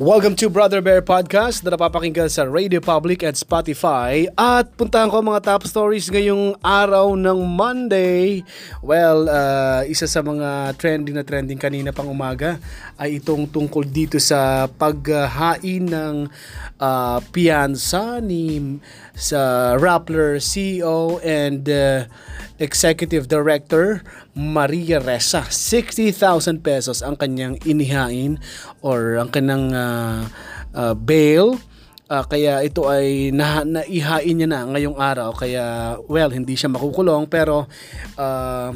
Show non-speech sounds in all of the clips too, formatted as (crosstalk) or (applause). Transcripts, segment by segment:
Welcome to Brother Bear Podcast na napapakinggan sa Radio Public at Spotify. At puntahan ko ang mga top stories ngayong araw ng Monday. Well, uh, isa sa mga trending na trending kanina pang umaga ay itong tungkol dito sa paghain ng uh, piyansa ni sa Rappler CEO and uh, Executive Director Maria Ressa. 60,000 pesos ang kanyang inihain or ang kanyang uh, uh, bail. Uh, kaya ito ay na, naihain niya na ngayong araw. Kaya, well, hindi siya makukulong pero uh,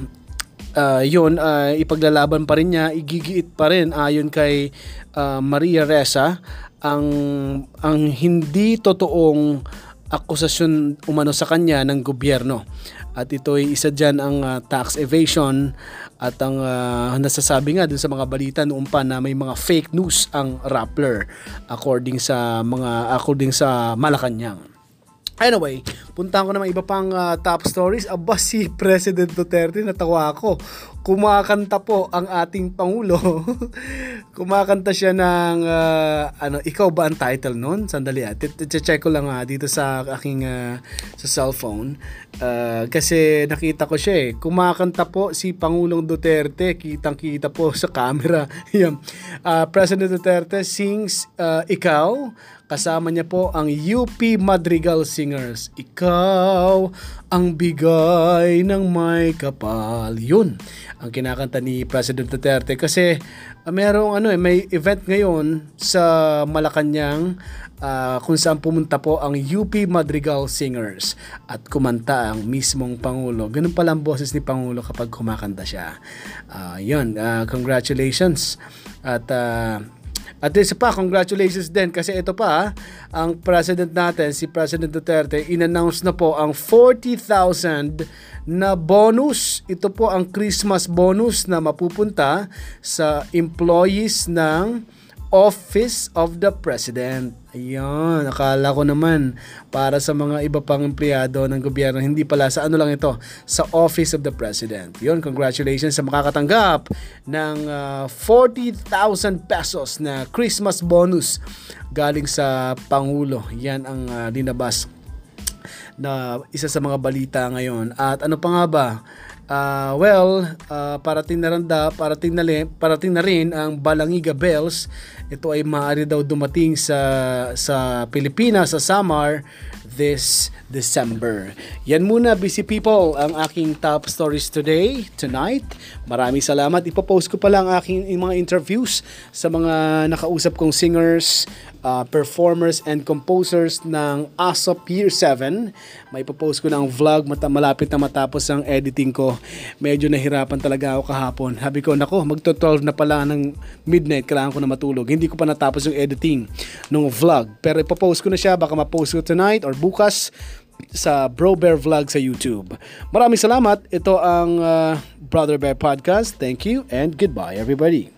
uh, yun, uh, ipaglalaban pa rin niya, igigiit pa rin ayon kay uh, Maria Ressa ang ang hindi totoong akusasyon umano sa kanya ng gobyerno. At ito ay isa dyan ang uh, tax evasion at ang uh, nasasabi nga dun sa mga balita noon pa na may mga fake news ang Rappler according sa mga according sa Malacanang. Anyway, puntahan ko naman iba pang uh, top stories. Aba si President Duterte, natawa ako. Kumakanta po ang ating Pangulo. (laughs) Kumakanta siya ng, uh, ano, ikaw ba ang title nun? Sandali ah. check ko lang uh, dito sa aking uh, sa cellphone. Uh, kasi nakita ko siya eh. Kumakanta po si Pangulong Duterte. Kitang kita po sa camera. (laughs) Yan. uh, President Duterte sings uh, Ikaw Kasama niya po ang UP Madrigal Singers. Ikaw ang bigay ng may kapal. Yun ang kinakanta ni President Duterte kasi uh, merong ano eh may event ngayon sa Malacanang uh, kung saan pumunta po ang UP Madrigal Singers at kumanta ang mismong Pangulo. Ganun pala ang boses ni Pangulo kapag kumakanta siya. Uh, yun, uh, congratulations. At uh, at isa pa, congratulations din kasi ito pa, ang president natin, si President Duterte, inannounce na po ang 40,000 na bonus. Ito po ang Christmas bonus na mapupunta sa employees ng Office of the President. Ayun, akala ko naman para sa mga iba pang empleyado ng gobyerno, hindi pala sa ano lang ito, sa Office of the President. Yun, congratulations sa makakatanggap ng uh, ah, 40,000 pesos na Christmas bonus galing sa Pangulo. Yan ang uh, linabas na isa sa mga balita ngayon. At ano pa nga ba? Uh, well, uh, parating na rin, da, parating na, rin, parating na rin ang Balangiga Bells. Ito ay maaari daw dumating sa sa Pilipinas sa Samar this December. Yan muna busy people ang aking top stories today, tonight. Maraming salamat. Ipopost ko pa lang aking mga interviews sa mga nakausap kong singers, uh, performers and composers ng ASOP Year 7. May ipopost ko ng vlog mata malapit na matapos ang editing ko. Medyo nahirapan talaga ako kahapon. Habi ko, nako, magto-12 na pala ng midnight, kailangan ko na matulog. Hindi ko pa natapos yung editing ng vlog. Pero ipopost ko na siya, baka ma-post ko tonight or bukas sa Bro Bear Vlog sa YouTube. Maraming salamat. Ito ang uh, Brother Bear Podcast. Thank you and goodbye everybody.